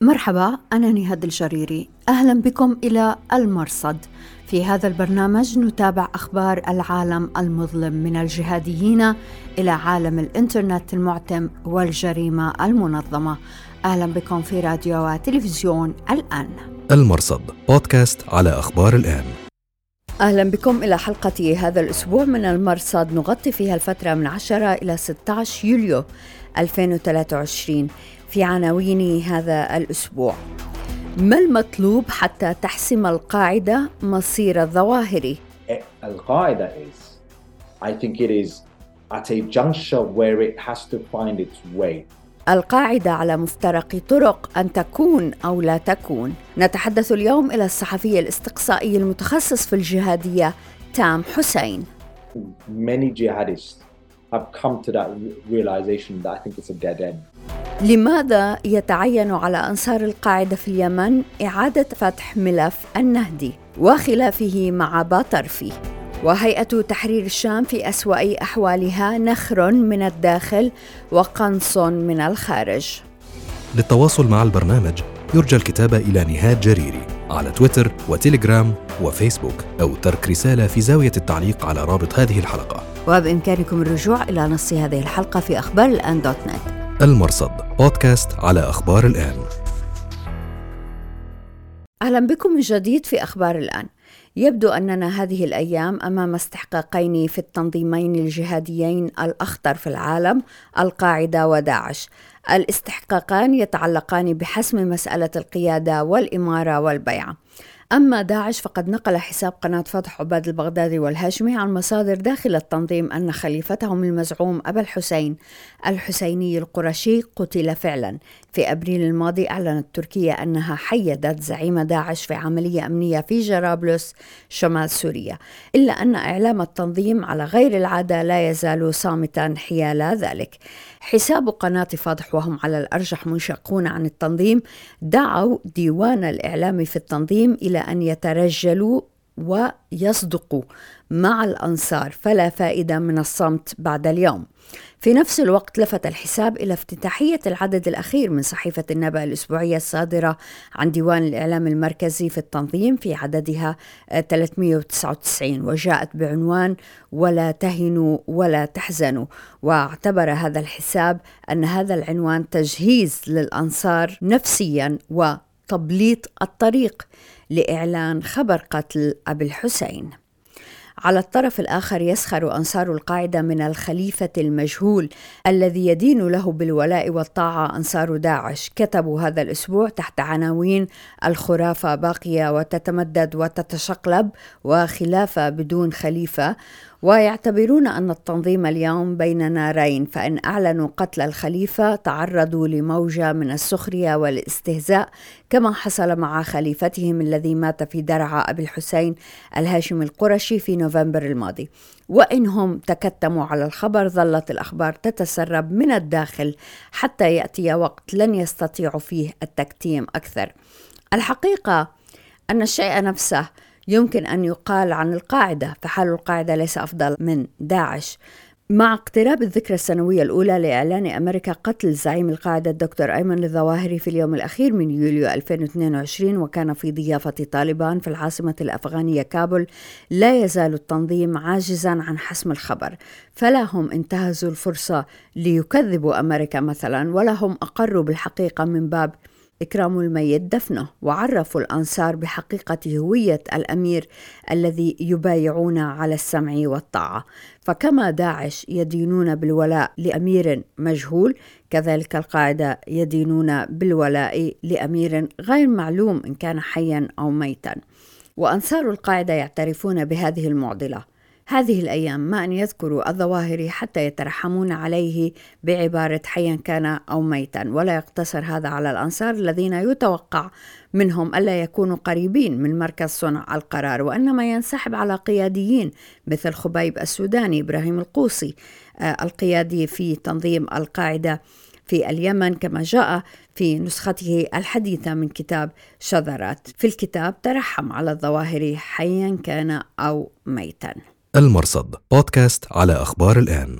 مرحبا أنا نهاد الجريري. أهلا بكم إلى المرصد. في هذا البرنامج نتابع أخبار العالم المظلم من الجهاديين إلى عالم الإنترنت المعتم والجريمة المنظمة. أهلا بكم في راديو وتلفزيون الآن. المرصد بودكاست على أخبار الآن. أهلا بكم إلى حلقة هذا الأسبوع من المرصد. نغطي فيها الفترة من 10 إلى 16 يوليو 2023 في عناوين هذا الأسبوع ما المطلوب حتى تحسم القاعدة مصير الظواهر؟ القاعدة is I think it is at a juncture where it has to find its way القاعدة على مفترق طرق أن تكون أو لا تكون نتحدث اليوم إلى الصحفي الاستقصائي المتخصص في الجهادية تام حسين Many jihadists have come to that realization that I think it's a dead end. لماذا يتعين على أنصار القاعدة في اليمن إعادة فتح ملف النهدي وخلافه مع باطرفي؟ وهيئة تحرير الشام في أسوأ أحوالها نخر من الداخل وقنص من الخارج. للتواصل مع البرنامج يرجى الكتابة إلى نهاد جريري على تويتر وتليجرام وفيسبوك أو ترك رسالة في زاوية التعليق على رابط هذه الحلقة. وبإمكانكم الرجوع إلى نص هذه الحلقة في أخبار الآن دوت نت. المرصد. بودكاست على أخبار الآن. أهلا بكم من جديد في أخبار الآن. يبدو أننا هذه الأيام أمام استحقاقين في التنظيمين الجهاديين الأخطر في العالم القاعدة وداعش. الاستحقاقان يتعلقان بحسم مسألة القيادة والإمارة والبيعة. أما داعش فقد نقل حساب قناة فتح عباد البغدادي والهاشمي عن مصادر داخل التنظيم أن خليفتهم المزعوم أبا الحسين. الحسيني القرشي قتل فعلا. في أبريل الماضي أعلنت تركيا أنها حيدت زعيم داعش في عملية أمنية في جرابلس شمال سوريا. إلا أن إعلام التنظيم على غير العادة لا يزال صامتا حيال ذلك. حساب قناة فاضح وهم على الأرجح منشقون عن التنظيم. دعوا ديوان الإعلام في التنظيم إلى أن يترجلوا ويصدقوا مع الأنصار فلا فائدة من الصمت بعد اليوم. في نفس الوقت لفت الحساب إلى افتتاحية العدد الأخير من صحيفة النبأ الأسبوعية الصادرة عن ديوان الإعلام المركزي في التنظيم في عددها 399 وجاءت بعنوان ولا تهنوا ولا تحزنوا واعتبر هذا الحساب أن هذا العنوان تجهيز للأنصار نفسيا وتبليط الطريق لإعلان خبر قتل أبي الحسين. على الطرف الآخر يسخر أنصار القاعدة من الخليفة المجهول الذي يدين له بالولاء والطاعة. أنصار داعش كتبوا هذا الأسبوع تحت عناوين الخرافة باقية وتتمدد وتتشقلب وخلافة بدون خليفة. ويعتبرون أن التنظيم اليوم بين نارين فإن أعلنوا قتل الخليفة تعرضوا لموجة من السخرية والاستهزاء كما حصل مع خليفتهم الذي مات في درعا أبي الحسين الهاشمي القرشي في نوفمبر الماضي. وإنهم تكتموا على الخبر ظلت الأخبار تتسرب من الداخل حتى يأتي وقت لن يستطيعوا فيه التكتيم أكثر. الحقيقة أن الشيء نفسه يمكن أن يقال عن القاعدة فحال القاعدة ليس أفضل من داعش. مع اقتراب الذكرى السنوية الأولى لإعلان أمريكا قتل زعيم القاعدة الدكتور أيمن الظواهري في اليوم الأخير من يوليو 2022 وكان في ضيافة طالبان في العاصمة الأفغانية كابول. لا يزال التنظيم عاجزا عن حسم الخبر. فلا هم انتهزوا الفرصة ليكذبوا أمريكا مثلا ولا هم أقروا بالحقيقة من باب إكرام الميت دفنه وعرفوا الأنصار بحقيقة هوية الأمير الذي يبايعون على السمع والطاعة. فكما داعش يدينون بالولاء لأمير مجهول كذلك القاعدة يدينون بالولاء لأمير غير معلوم إن كان حيا أو ميتا. وأنصار القاعدة يعترفون بهذه المعضلة. هذه الأيام ما أن يذكروا الظواهر حتى يترحمون عليه بعبارة حيا كان أو ميتا. ولا يقتصر هذا على الأنصار الذين يتوقع منهم ألا يكونوا قريبين من مركز صنع القرار وإنما ينسحب على قياديين مثل خبيب السوداني إبراهيم القوصي آه، القيادي في تنظيم القاعدة في اليمن كما جاء في نسخته الحديثة من كتاب شذرات. في الكتاب ترحم على الظواهر حيا كان أو ميتا. المرصد بودكاست على أخبار الآن.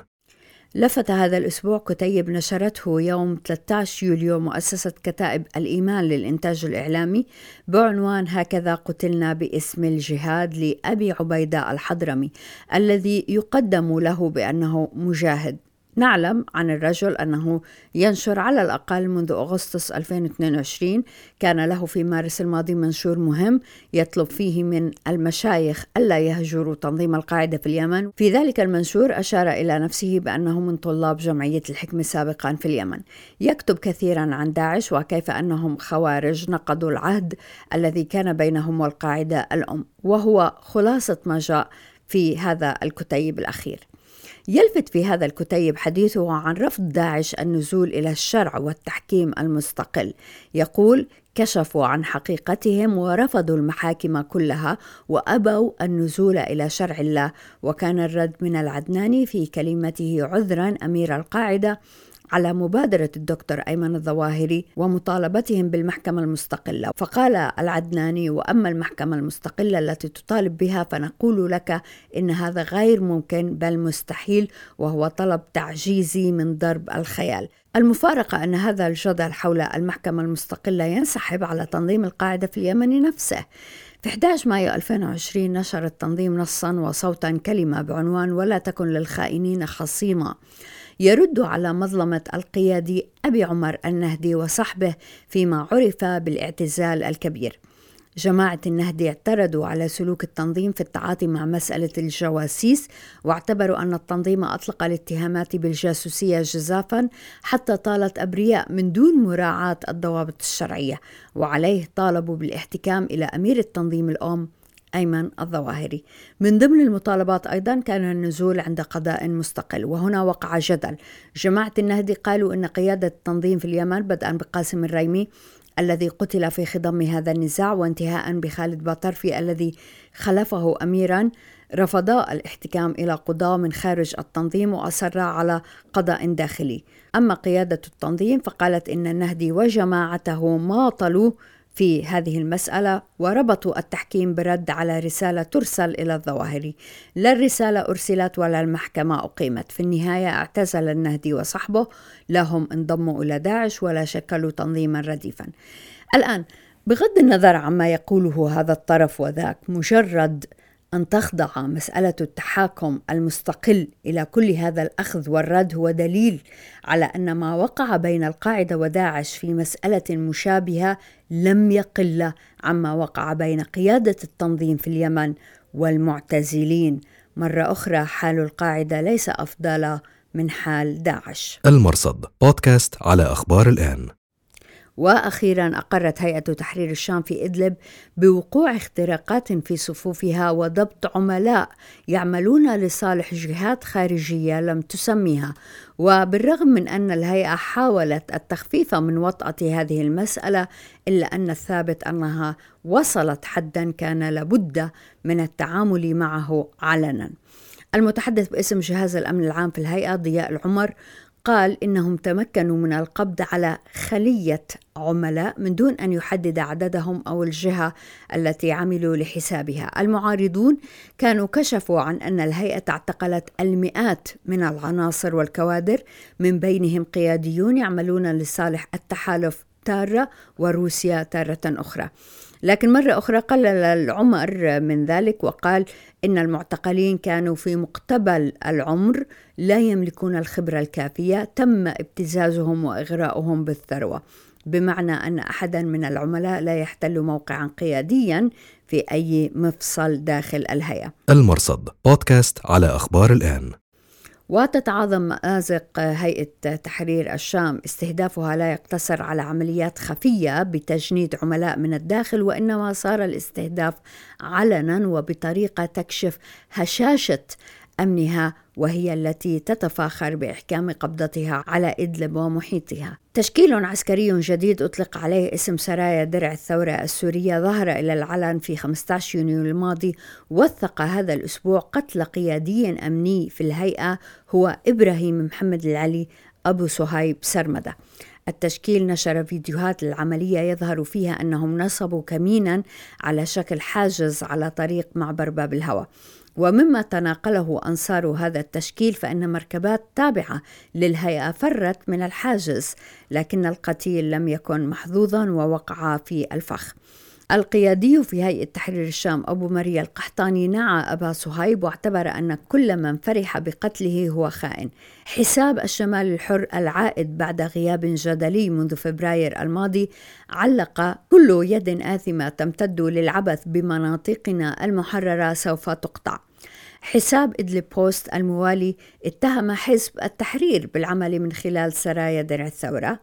لفت هذا الأسبوع كتيب نشرته يوم 13 يوليو مؤسسة كتائب الإيمان للإنتاج الإعلامي بعنوان هكذا قتلنا باسم الجهاد لأبي عبيدة الحضرمي الذي يقدم له بأنه مجاهد. نعلم عن الرجل أنه ينشر على الأقل منذ أغسطس 2022 كان له في مارس الماضي منشور مهم يطلب فيه من المشايخ ألا يهجروا تنظيم القاعدة في اليمن. في ذلك المنشور أشار إلى نفسه بأنه من طلاب جمعية الحكمة سابقا في اليمن. يكتب كثيرا عن داعش وكيف أنهم خوارج نقضوا العهد الذي كان بينهم والقاعدة الأم وهو خلاصة ما جاء في هذا الكتيب الأخير. يلفت في هذا الكتيب حديثه عن رفض داعش النزول إلى الشرع والتحكيم المستقل. يقول كشفوا عن حقيقتهم ورفضوا المحاكم كلها وأبوا النزول إلى شرع الله. وكان الرد من العدناني في كلمته عذرا أمير القاعدة على مبادرة الدكتور أيمن الظواهري ومطالبتهم بالمحكمة المستقلة. فقال العدناني وأما المحكمة المستقلة التي تطالب بها فنقول لك إن هذا غير ممكن بل مستحيل وهو طلب تعجيزي من ضرب الخيال المفارقة أن هذا الجدل حول المحكمة المستقلة ينسحب على تنظيم القاعدة في اليمن نفسه. في 11 مايو 2020 نشر التنظيم نصا وصوتا كلمة بعنوان ولا تكن للخائنين خصيمة يرد على مظلمة القيادي أبي عمر النهدي وصحبه فيما عرف بالاعتزال الكبير. جماعة النهدي اعترضوا على سلوك التنظيم في التعاطي مع مسألة الجواسيس واعتبروا أن التنظيم أطلق الاتهامات بالجاسوسية جزافا حتى طالت أبرياء من دون مراعاة الضوابط الشرعية وعليه طالبوا بالاحتكام إلى أمير التنظيم الأم أيمن الظواهري. من ضمن المطالبات أيضا كان النزول عند قضاء مستقل وهنا وقع جدل. جماعة النهدي قالوا أن قيادة التنظيم في اليمن بدءا بقاسم الريمي الذي قتل في خضم هذا النزاع وانتهاء بخالد باطرفي الذي خلفه أميرا. رفضا الاحتكام إلى قضاة من خارج التنظيم وأصرا على قضاء داخلي. أما قيادة التنظيم فقالت إن النهدي وجماعته ماطلوا في هذه المسألة وربطوا التحكيم برد على رسالة ترسل إلى الظواهري لا الرسالة أرسلت ولا المحكمة أقيمت. في النهاية اعتزل النهدي وصحبه. لا هم انضموا إلى داعش ولا شكلوا تنظيما رديفا. الآن بغض النظر عما يقوله هذا الطرف وذاك مجرد أن تخضع مسألة التحاكم المستقل إلى كل هذا الأخذ والرد هو دليل على أن ما وقع بين القاعدة وداعش في مسألة مشابهة لم يقل عما وقع بين قيادة التنظيم في اليمن والمعتزلين. مرة أخرى حال القاعدة ليس أفضل من حال داعش. المرصد بودكاست على أخبار الآن. وأخيرا أقرت هيئة تحرير الشام في إدلب بوقوع اختراقات في صفوفها وضبط عملاء يعملون لصالح جهات خارجية لم تسميها. وبالرغم من أن الهيئة حاولت التخفيف من وطأة هذه المسألة إلا أن الثابت أنها وصلت حدا كان لابد من التعامل معه علنا. المتحدث باسم جهاز الأمن العام في الهيئة ضياء العمر قال إنهم تمكنوا من القبض على خلية عملاء من دون أن يحدد عددهم أو الجهة التي عملوا لحسابها. المعارضون كانوا كشفوا عن أن الهيئة اعتقلت المئات من العناصر والكوادر من بينهم قياديون يعملون لصالح التحالف تارة وروسيا تارة أخرى. لكن مرة أخرى قلل العمر من ذلك وقال إن المعتقلين كانوا في مقتبل العمر لا يملكون الخبرة الكافية تم ابتزازهم وإغراؤهم بالثروة. بمعنى أن أحدا من العملاء لا يحتل موقعا قياديا في أي مفصل داخل الهيئة. المرصد بودكاست على أخبار الآن. وتتعاظم مآزق هيئة تحرير الشام. استهدافها لا يقتصر على عمليات خفية بتجنيد عملاء من الداخل وإنما صار الاستهداف علنا وبطريقة تكشف هشاشة أمنها وهي التي تتفاخر بإحكام قبضتها على إدلب ومحيطها. تشكيل عسكري جديد أطلق عليه اسم سرايا درع الثورة السورية ظهر إلى العلن في 15 يونيو الماضي وثق هذا الأسبوع قتل قيادي أمني في الهيئة هو إبراهيم محمد العلي أبو صهيب سرمدة. التشكيل نشر فيديوهات للعملية يظهر فيها أنهم نصبوا كمينا على شكل حاجز على طريق معبر باب الهوى ومما تناقله أنصار هذا التشكيل فإن مركبات تابعة للهيئة فرت من الحاجز لكن القتيل لم يكن محظوظا ووقع في الفخ. القيادي في هيئة تحرير الشام أبو مريا القحطاني نعى أبا صهيب واعتبر أن كل من فرح بقتله هو خائن. حساب الشمال الحر العائد بعد غياب جدلي منذ فبراير الماضي علق كل يد آثمة تمتد للعبث بمناطقنا المحررة سوف تقطع. حساب إدلب بوست الموالي اتهم حزب التحرير بالعمل من خلال سرايا درع الثورة.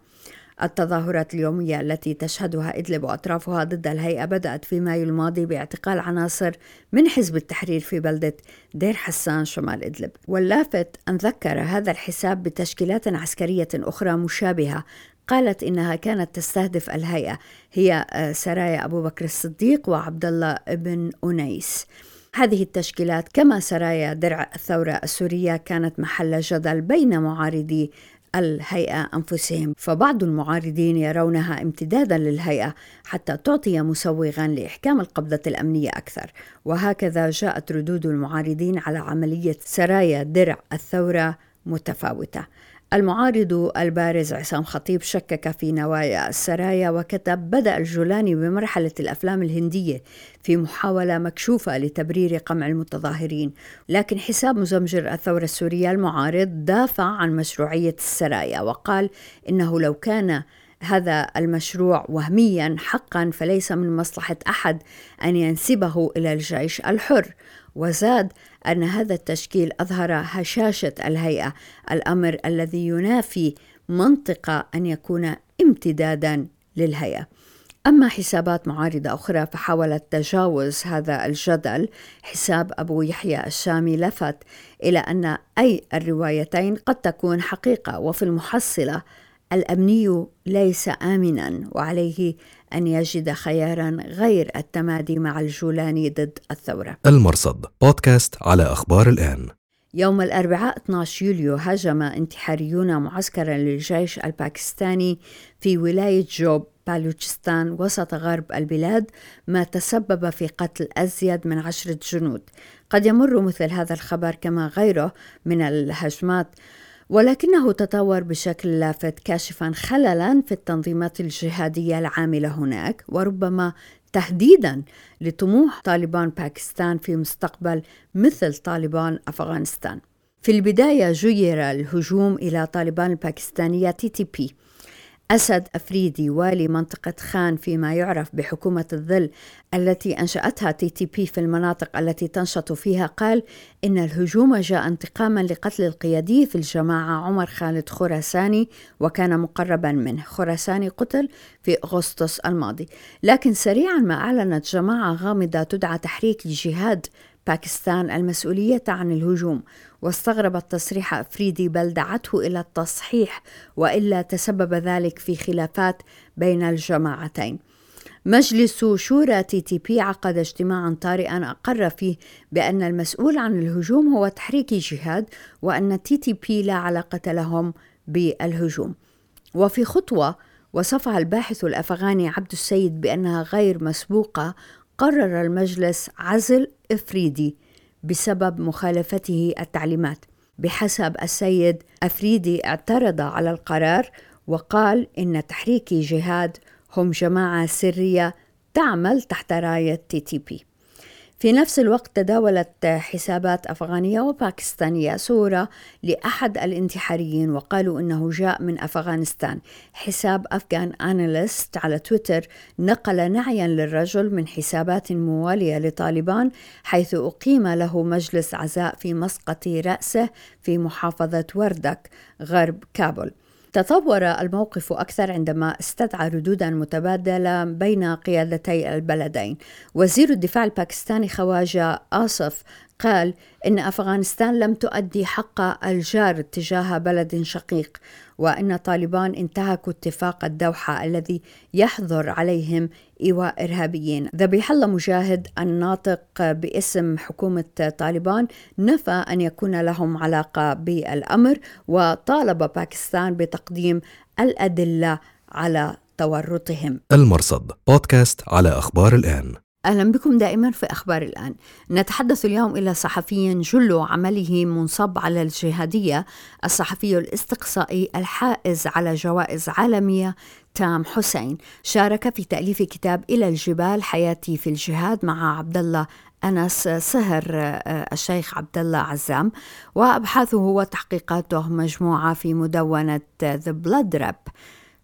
التظاهرات اليومية التي تشهدها إدلب وأطرافها ضد الهيئة بدأت في مايو الماضي باعتقال عناصر من حزب التحرير في بلدة دير حسان شمال إدلب. واللافت أن ذكر هذا الحساب بتشكيلات عسكرية أخرى مشابهة. قالت إنها كانت تستهدف الهيئة هي آه، سرايا أبو بكر الصديق وعبد الله بن أنيس. هذه التشكيلات كما سرايا درع الثورة السورية كانت محل جدل بين معارضي الهيئة أنفسهم. فبعض المعارضين يرونها امتدادا للهيئة حتى تعطي مسوغا لإحكام القبضة الأمنية أكثر. وهكذا جاءت ردود المعارضين على عملية سرايا درع الثورة متفاوتة. المعارض البارز عصام خطيب شكك في نوايا السرايا وكتب بدأ الجولاني بمرحلة الأفلام الهندية في محاولة مكشوفة لتبرير قمع المتظاهرين. لكن حساب مزمجر الثورة السورية المعارض دافع عن مشروعية السرايا وقال إنه لو كان هذا المشروع وهميا حقا فليس من مصلحة أحد أن ينسبه إلى الجيش الحر. وزاد أن هذا التشكيل أظهر هشاشة الهيئة الأمر الذي ينافي منطق أن يكون امتدادا للهيئة. أما حسابات معارضة أخرى فحاولت تجاوز هذا الجدل. حساب أبو يحيى الشامي لفت إلى أن أي الروايتين قد تكون حقيقة وفي المحصلة الأمني ليس آمنا وعليه أن يجد خيارا غير التمادي مع الجولاني ضد الثورة. المرصد بودكاست على أخبار الآن. يوم الأربعاء 12 يوليو هاجم انتحاريون معسكرا للجيش الباكستاني في ولاية جوب بالوتشستان وسط غرب البلاد ما تسبب في قتل أزيد من عشرة جنود. قد يمر مثل هذا الخبر كما غيره من الهجمات ولكنه تطور بشكل لافت كاشفا خللا في التنظيمات الجهادية العاملة هناك وربما تهديدا لطموح طالبان باكستان في مستقبل مثل طالبان أفغانستان. في البداية جير الهجوم إلى طالبان الباكستانية TTP أسد أفريدي والي منطقة خان فيما يعرف بحكومة الظل التي أنشأتها TTP في المناطق التي تنشط فيها قال إن الهجوم جاء انتقاما لقتل القيادي في الجماعة عمر خالد خراساني وكان مقربا منه. خراساني قتل في أغسطس الماضي. لكن سريعا ما أعلنت جماعة غامضة تدعى تحريك الجهاد باكستان المسؤولية عن الهجوم. واستغربت تصريح أفريدي بل دعته إلى التصحيح وإلا تسبب ذلك في خلافات بين الجماعتين. مجلس شورى TTP عقد اجتماعا طارئا أقر فيه بأن المسؤول عن الهجوم هو تحريك جهاد وأن TTP لا علاقة لهم بالهجوم. وفي خطوة وصفها الباحث الأفغاني عبد السيد بأنها غير مسبوقة قرر المجلس عزل إفريدي. بسبب مخالفته التعليمات. بحسب السيد أفريدي اعترض على القرار وقال إن تحريك جهاد هم جماعة سرية تعمل تحت راية TTP في نفس الوقت تداولت حسابات أفغانية وباكستانية صورة لأحد الانتحاريين وقالوا إنه جاء من أفغانستان. حساب أفغان أناليست على تويتر نقل نعيا للرجل من حسابات موالية لطالبان حيث أقيم له مجلس عزاء في مسقط رأسه في محافظة وردك غرب كابول. تطور الموقف أكثر عندما استدعى ردودا متبادلة بين قيادتي البلدين. وزير الدفاع الباكستاني خواجة آصف قال إن أفغانستان لم تؤدي حق الجار تجاه بلد شقيق وأن طالبان انتهكوا اتفاق الدوحة الذي يحظر عليهم إيواء إرهابيين. ذبيح الله مجاهد الناطق باسم حكومة طالبان نفى أن يكون لهم علاقة بالأمر وطالب باكستان بتقديم الأدلة على تورطهم. المرصد بودكاست على أخبار الآن. أهلا بكم دائما في أخبار الآن. نتحدث اليوم إلى صحفي جل عمله منصب على الجهادية الصحفي الاستقصائي الحائز على جوائز عالمية تام حسين. شارك في تأليف كتاب إلى الجبال حياتي في الجهاد مع عبد الله أنس سهر آه، الشيخ عبد الله عزام. وأبحاثه وتحقيقاته مجموعة في مدونة The Blood Rap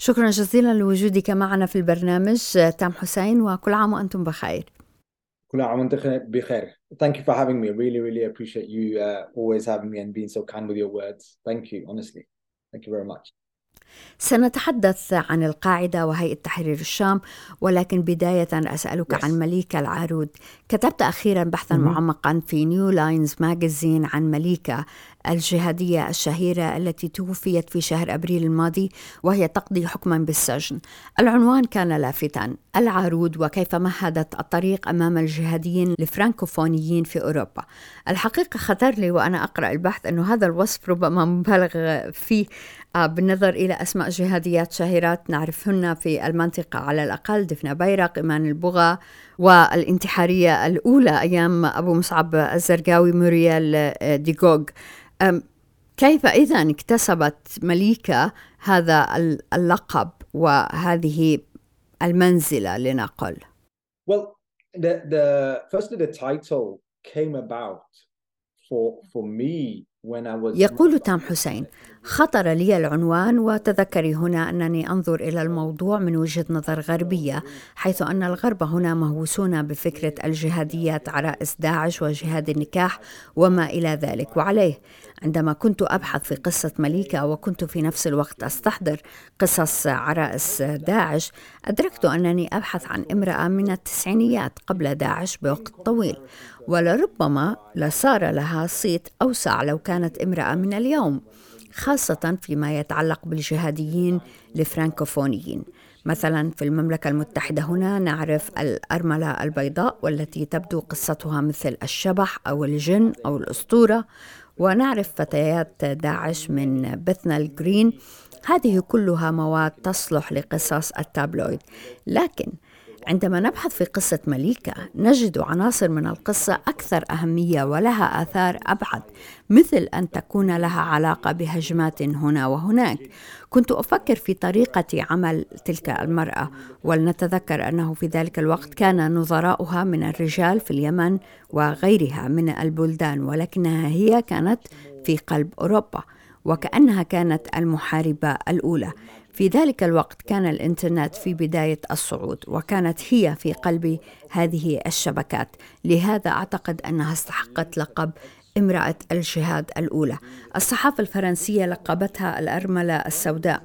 شكرا جزيلا لوجودك معنا في البرنامج تام حسين وكل عام وأنتم بخير كل عام وأنتم بخير Thank you for having me. I really, really appreciate you uh, always having me and being so kind with your words. Thank you, honestly. Thank you very much. سنتحدث عن القاعدة وهيئة تحرير الشام ولكن بداية أسألك yes. عن مليكة العارود كتبت أخيرا بحثا mm-hmm. معمقا في نيو لاينز ماجازين عن مليكة الجهادية الشهيرة التي توفيت في شهر أبريل الماضي وهي تقضي حكما بالسجن. العنوان كان لافتا العارود وكيف مهدت الطريق أمام الجهاديين الفرانكوفونيين في أوروبا. الحقيقة خطر لي وأنا أقرأ البحث أنه هذا الوصف ربما مبالغ فيه. آه، بالنظر إلى أسماء جهاديات شهيرات نعرفهن في المنطقة على الأقل دفنا بيرق إيمان البغا والانتحارية الأولى أيام أبو مصعب الزرقاوي موريال ديغوغ كيف إذا اكتسبت مليكة هذا اللقب وهذه المنزلة لنقل؟ Well, the, the firstly the title came about for for me يقول تام حسين خطر لي العنوان وتذكري هنا أنني أنظر إلى الموضوع من وجهة نظر غربية حيث أن الغرب هنا مهووسون بفكرة الجهاديات عرائس داعش وجهاد النكاح وما إلى ذلك. وعليه عندما كنت أبحث في قصة مليكة وكنت في نفس الوقت أستحضر قصص عرائس داعش أدركت أنني أبحث عن امرأة من التسعينيات قبل داعش بوقت طويل ولربما لصار لها صيت أوسع لو كانت امرأة من اليوم خاصة فيما يتعلق بالجهاديين الفرانكوفونيين. مثلا في المملكة المتحدة هنا نعرف الأرملة البيضاء والتي تبدو قصتها مثل الشبح أو الجن أو الأسطورة ونعرف فتيات داعش من بثنال جرين هذه كلها مواد تصلح لقصص التابلويد. لكن عندما نبحث في قصة مليكة نجد عناصر من القصة أكثر أهمية ولها آثار أبعد مثل أن تكون لها علاقة بهجمات هنا وهناك. كنت أفكر في طريقة عمل تلك المرأة ولنتذكر أنه في ذلك الوقت كان نظراؤها من الرجال في اليمن وغيرها من البلدان ولكنها هي كانت في قلب أوروبا وكأنها كانت المحاربة الأولى. في ذلك الوقت كان الإنترنت في بداية الصعود وكانت هي في قلب هذه الشبكات. لهذا أعتقد أنها استحقت لقب امرأة الجهاد الأولى. الصحافة الفرنسية لقبتها الأرملة السوداء.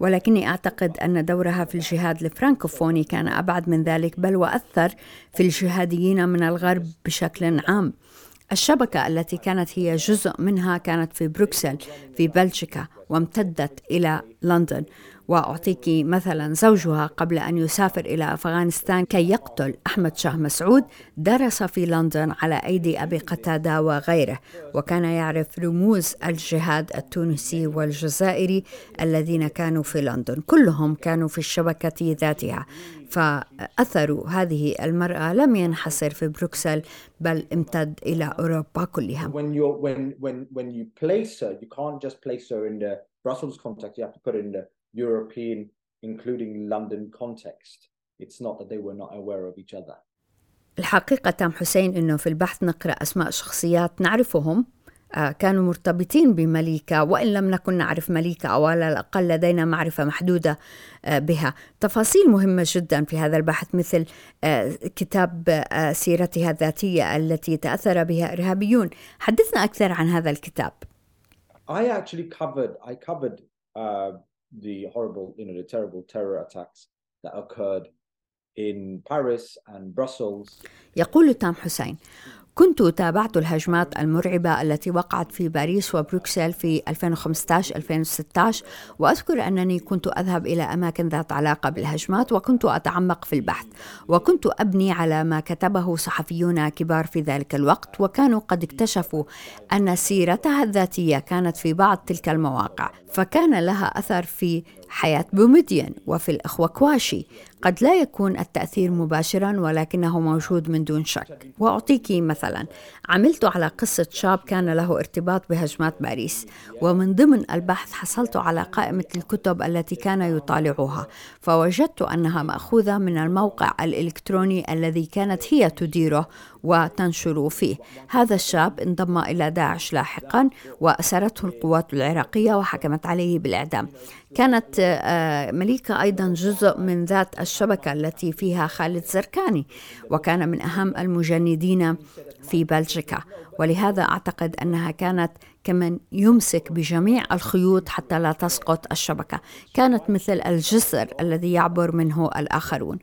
ولكني أعتقد أن دورها في الجهاد الفرانكوفوني كان أبعد من ذلك بل وأثر في الجهاديين من الغرب بشكل عام. الشبكة التي كانت هي جزء منها كانت في بروكسل في بلجيكا وامتدت إلى لندن. وأعطيك مثلا زوجها قبل أن يسافر إلى أفغانستان كي يقتل أحمد شاه مسعود درس في لندن على أيدي أبي قتادة وغيره. وكان يعرف رموز الجهاد التونسي والجزائري الذين كانوا في لندن. كلهم كانوا في الشبكة ذاتها. فأثر هذه المرأة لم ينحصر في بروكسل بل امتد إلى أوروبا كلها. الحقيقة تام حسين أنه في البحث نقرأ أسماء شخصيات نعرفهم. كانوا مرتبطين بمليكة وإن لم نكن نعرف مليكة أو على الأقل لدينا معرفة محدودة آه، بها. تفاصيل مهمة جدا في هذا البحث مثل آه، كتاب سيرتها الذاتية التي تأثر بها إرهابيون. حدثنا أكثر عن هذا الكتاب. I actually covered I covered uh, the horrible you know the terrible terror attacks that occurred in Paris and Brussels. يقول تام حسين كنت تابعت الهجمات المرعبة التي وقعت في باريس وبروكسل في 2015-2016 وأذكر أنني كنت أذهب إلى أماكن ذات علاقة بالهجمات وكنت أتعمق في البحث وكنت أبني على ما كتبه صحفيون كبار في ذلك الوقت وكانوا قد اكتشفوا أن سيرتها الذاتية كانت في بعض تلك المواقع. فكان لها أثر في حياة بومدين وفي الأخوة كواشي. قد لا يكون التأثير مباشرا ولكنه موجود من دون شك. وأعطيك مثلا عملت على قصة شاب كان له ارتباط بهجمات باريس ومن ضمن البحث حصلت على قائمة الكتب التي كان يطالعها فوجدت أنها مأخوذة من الموقع الإلكتروني الذي كانت هي تديره وتنشر فيه. هذا الشاب انضم إلى داعش لاحقا وأسرته القوات العراقية وحكمت عليه بالإعدام. كانت آه، مليكة أيضا جزء من ذات الشبكة التي فيها خالد زركاني وكان من أهم المجندين في بلجيكا. ولهذا أعتقد أنها كانت كمن يمسك بجميع الخيوط حتى لا تسقط الشبكة. كانت مثل الجسر الذي يعبر منه الآخرون.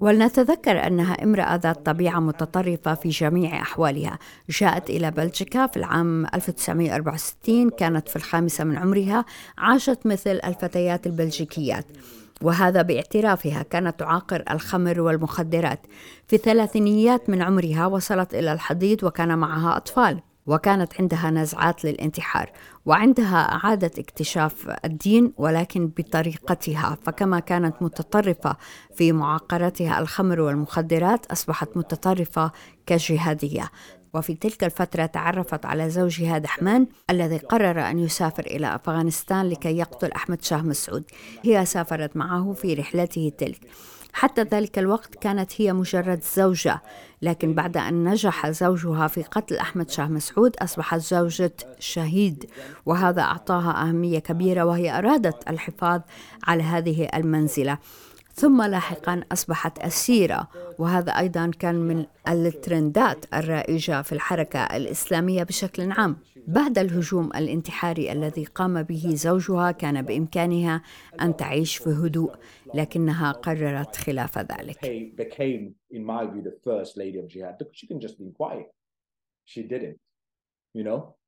ولنتذكر أنها امرأة ذات طبيعة متطرفة في جميع أحوالها. جاءت إلى بلجيكا في العام 1964 كانت في الخامسة من عمرها عاشت مثل الفتيات البلجيكيات. وهذا باعترافها كانت تعاقر الخمر والمخدرات. في الثلاثينيات من عمرها وصلت إلى الحضيض وكان معها أطفال. وكانت عندها نزعات للانتحار وعندها اعاده اكتشاف الدين ولكن بطريقتها. فكما كانت متطرفة في معاقرتها الخمر والمخدرات أصبحت متطرفة كجهادية. وفي تلك الفترة تعرفت على زوجها دحمان الذي قرر أن يسافر إلى أفغانستان لكي يقتل أحمد شاه مسعود. هي سافرت معه في رحلته تلك. حتى ذلك الوقت كانت هي مجرد زوجة لكن بعد أن نجح زوجها في قتل أحمد شاه مسعود أصبحت زوجة شهيد وهذا أعطاها أهمية كبيرة وهي أرادت الحفاظ على هذه المنزلة. ثم لاحقا أصبحت أسيرة وهذا أيضا كان من الترندات الرائجة في الحركة الإسلامية بشكل عام. بعد الهجوم الانتحاري الذي قام به زوجها كان بإمكانها أن تعيش في هدوء لكنها قررت خلاف ذلك. You know?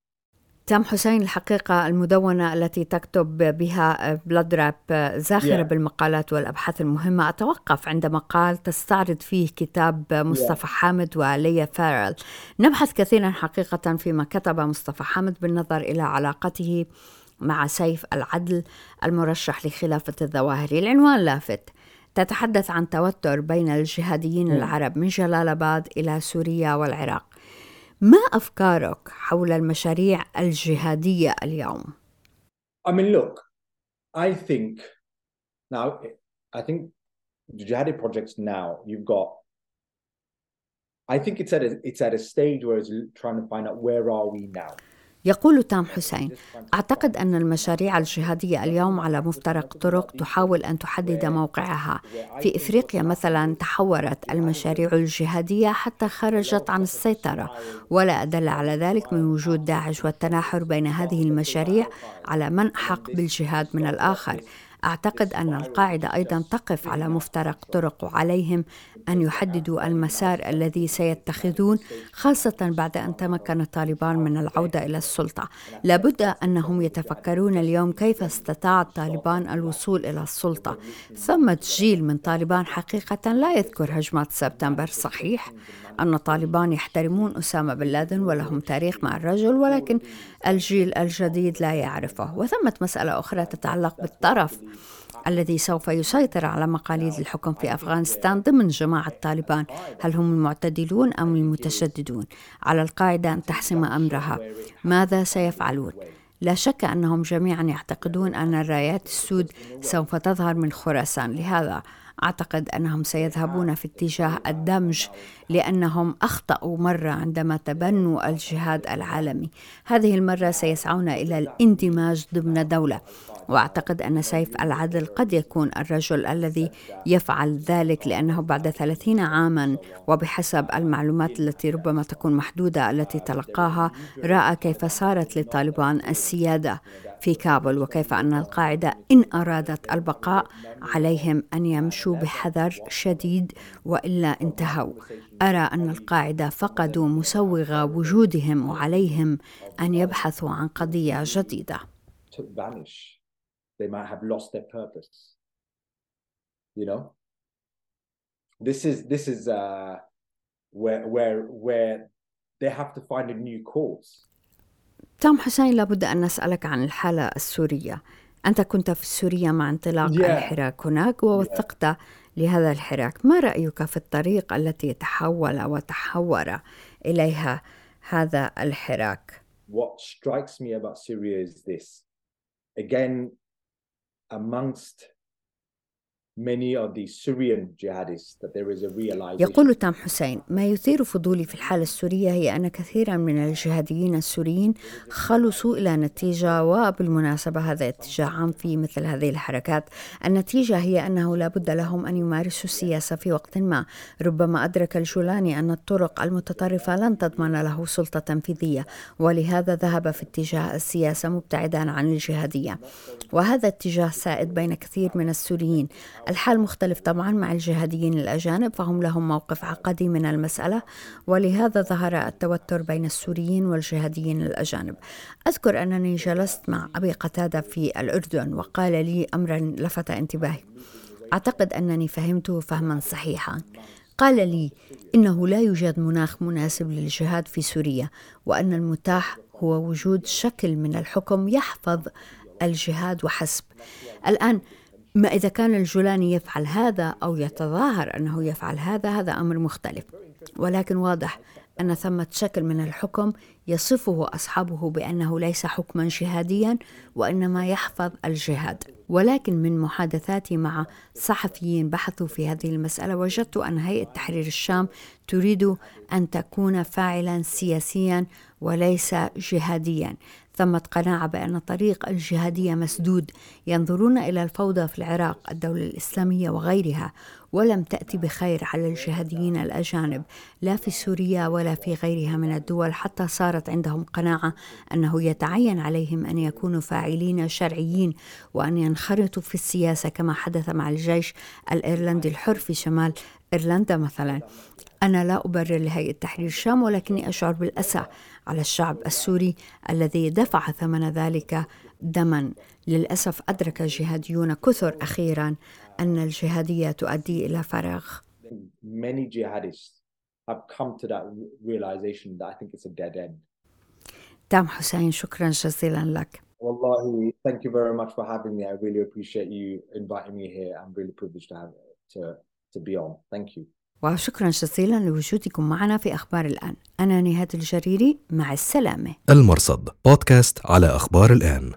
تام حسين الحقيقة المدونة التي تكتب بها بلاد راب زاخرة yeah. بالمقالات والأبحاث المهمة أتوقف عند مقال تستعرض فيه كتاب مصطفى yeah. حامد وليا فارل نبحث كثيرا حقيقة فيما كتب مصطفى حامد بالنظر إلى علاقته مع سيف العدل المرشح لخلافة الظواهر العنوان لافت تتحدث عن توتر بين الجهاديين yeah. العرب من جلال آباد إلى سوريا والعراق ما أفكارك حول المشاريع الجهادية اليوم؟ I mean, look, I think now, I think the jihadi projects now, you've got, I think it's at a, it's at a stage where it's trying to find out where are we now. يقول تام حسين أعتقد أن المشاريع الجهادية اليوم على مفترق طرق تحاول أن تحدد موقعها. في إفريقيا مثلا تحورت المشاريع الجهادية حتى خرجت عن السيطرة ولا أدل على ذلك من وجود داعش والتناحر بين هذه المشاريع على من احق بالجهاد من الآخر. أعتقد أن القاعدة أيضا تقف على مفترق طرق وعليهم أن يحددوا المسار الذي سيتخذون خاصة بعد أن تمكن طالبان من العودة إلى السلطة. لابد أنهم يتفكرون اليوم كيف استطاع طالبان الوصول إلى السلطة. ثمه جيل من طالبان حقيقة لا يذكر هجمات سبتمبر صحيح أن طالبان يحترمون أسامة بن لادن ولهم تاريخ مع الرجل ولكن الجيل الجديد لا يعرفه. وثمة مسألة أخرى تتعلق بالطرف. الذي سوف يسيطر على مقاليد الحكم في أفغانستان ضمن جماعة طالبان، هل هم المعتدلون أم المتشددون؟ على القاعدة أن تحسم أمرها، ماذا سيفعلون؟ لا شك أنهم جميعا يعتقدون أن الرايات السود سوف تظهر من خراسان، لهذا أعتقد أنهم سيذهبون في اتجاه الدمج لأنهم أخطأوا مرة عندما تبنوا الجهاد العالمي. هذه المرة سيسعون إلى الإندماج ضمن دولة. وأعتقد أن سيف العدل قد يكون الرجل الذي يفعل ذلك لأنه بعد ثلاثين عاما وبحسب المعلومات التي ربما تكون محدودة التي تلقاها رأى كيف صارت لطالبان السيادة في كابول وكيف أن القاعدة إن أرادت البقاء عليهم أن يمشوا بحذر شديد وإلا انتهوا. أرى أن القاعدة فقدوا مسوغ وجودهم وعليهم أن يبحثوا عن قضية جديدة. They might have lost their purpose you know this is this is uh where where where they have to find a new cause تام حسين لابد أن نسألك عن الحالة السورية أنت كنت في سوريا مع انطلاق Yeah. الحراك هناك ووثقت لهذا الحراك ما رأيك في الطريق التي تحول وتحور إليها هذا الحراك what strikes me about Syria is this. Again, amongst يقول تام حسين ما يثير فضولي في الحالة السورية هي أن كثيرا من الجهاديين السوريين خلصوا إلى نتيجة وبالمناسبة هذا اتجاه عام في مثل هذه الحركات. النتيجة هي أنه لا بد لهم أن يمارسوا السياسة في وقت ما. ربما أدرك الجولاني أن الطرق المتطرفة لن تضمن له سلطة تنفيذية ولهذا ذهب في اتجاه السياسة مبتعدا عن الجهادية. وهذا اتجاه سائد بين كثير من السوريين. الحال مختلف طبعا مع الجهاديين الأجانب فهم لهم موقف عقدي من المسألة ولهذا ظهر التوتر بين السوريين والجهاديين الأجانب. أذكر أنني جلست مع أبي قتادة في الأردن وقال لي أمرا لفت انتباهي. أعتقد أنني فهمته فهما صحيحا. قال لي إنه لا يوجد مناخ مناسب للجهاد في سوريا وأن المتاح هو وجود شكل من الحكم يحفظ الجهاد وحسب. الآن ما إذا كان الجولاني يفعل هذا أو يتظاهر أنه يفعل هذا هذا أمر مختلف. ولكن واضح أن ثمة شكل من الحكم يصفه أصحابه بأنه ليس حكما جهاديا وإنما يحفظ الجهاد. ولكن من محادثاتي مع صحفيين بحثوا في هذه المسألة وجدت أن هيئة تحرير الشام تريد أن تكون فاعلا سياسيا وليس جهاديا. ثمة قناعة بأن طريق الجهادية مسدود ينظرون إلى الفوضى في العراق الدولة الإسلامية وغيرها ولم تأتي بخير على الجهاديين الأجانب لا في سوريا ولا في غيرها من الدول حتى صارت عندهم قناعة أنه يتعين عليهم أن يكونوا فاعلين شرعيين وأن ينخرطوا في السياسة كما حدث مع الجيش الإيرلندي الحر في شمال إيرلندا مثلا. أنا لا أبرر لهيئة تحرير الشام ولكني أشعر بالأسى على الشعب السوري الذي دفع ثمن ذلك دما للأسف أدرك الجهاديون كثر أخيرا أن الجهادية تؤدي إلى فراغ Many jihadists have come to that realization that I think it's a dead end. تام حسين شكرا جزيلا لك Wallahi, thank you very much for having me. I really appreciate you inviting me here. I'm really privileged to have to to be on. Thank you. وشكرا جزيلا لوجودكم معنا في أخبار الآن. أنا نهاد الجريري مع السلامة. المرصد بودكاست على أخبار الآن.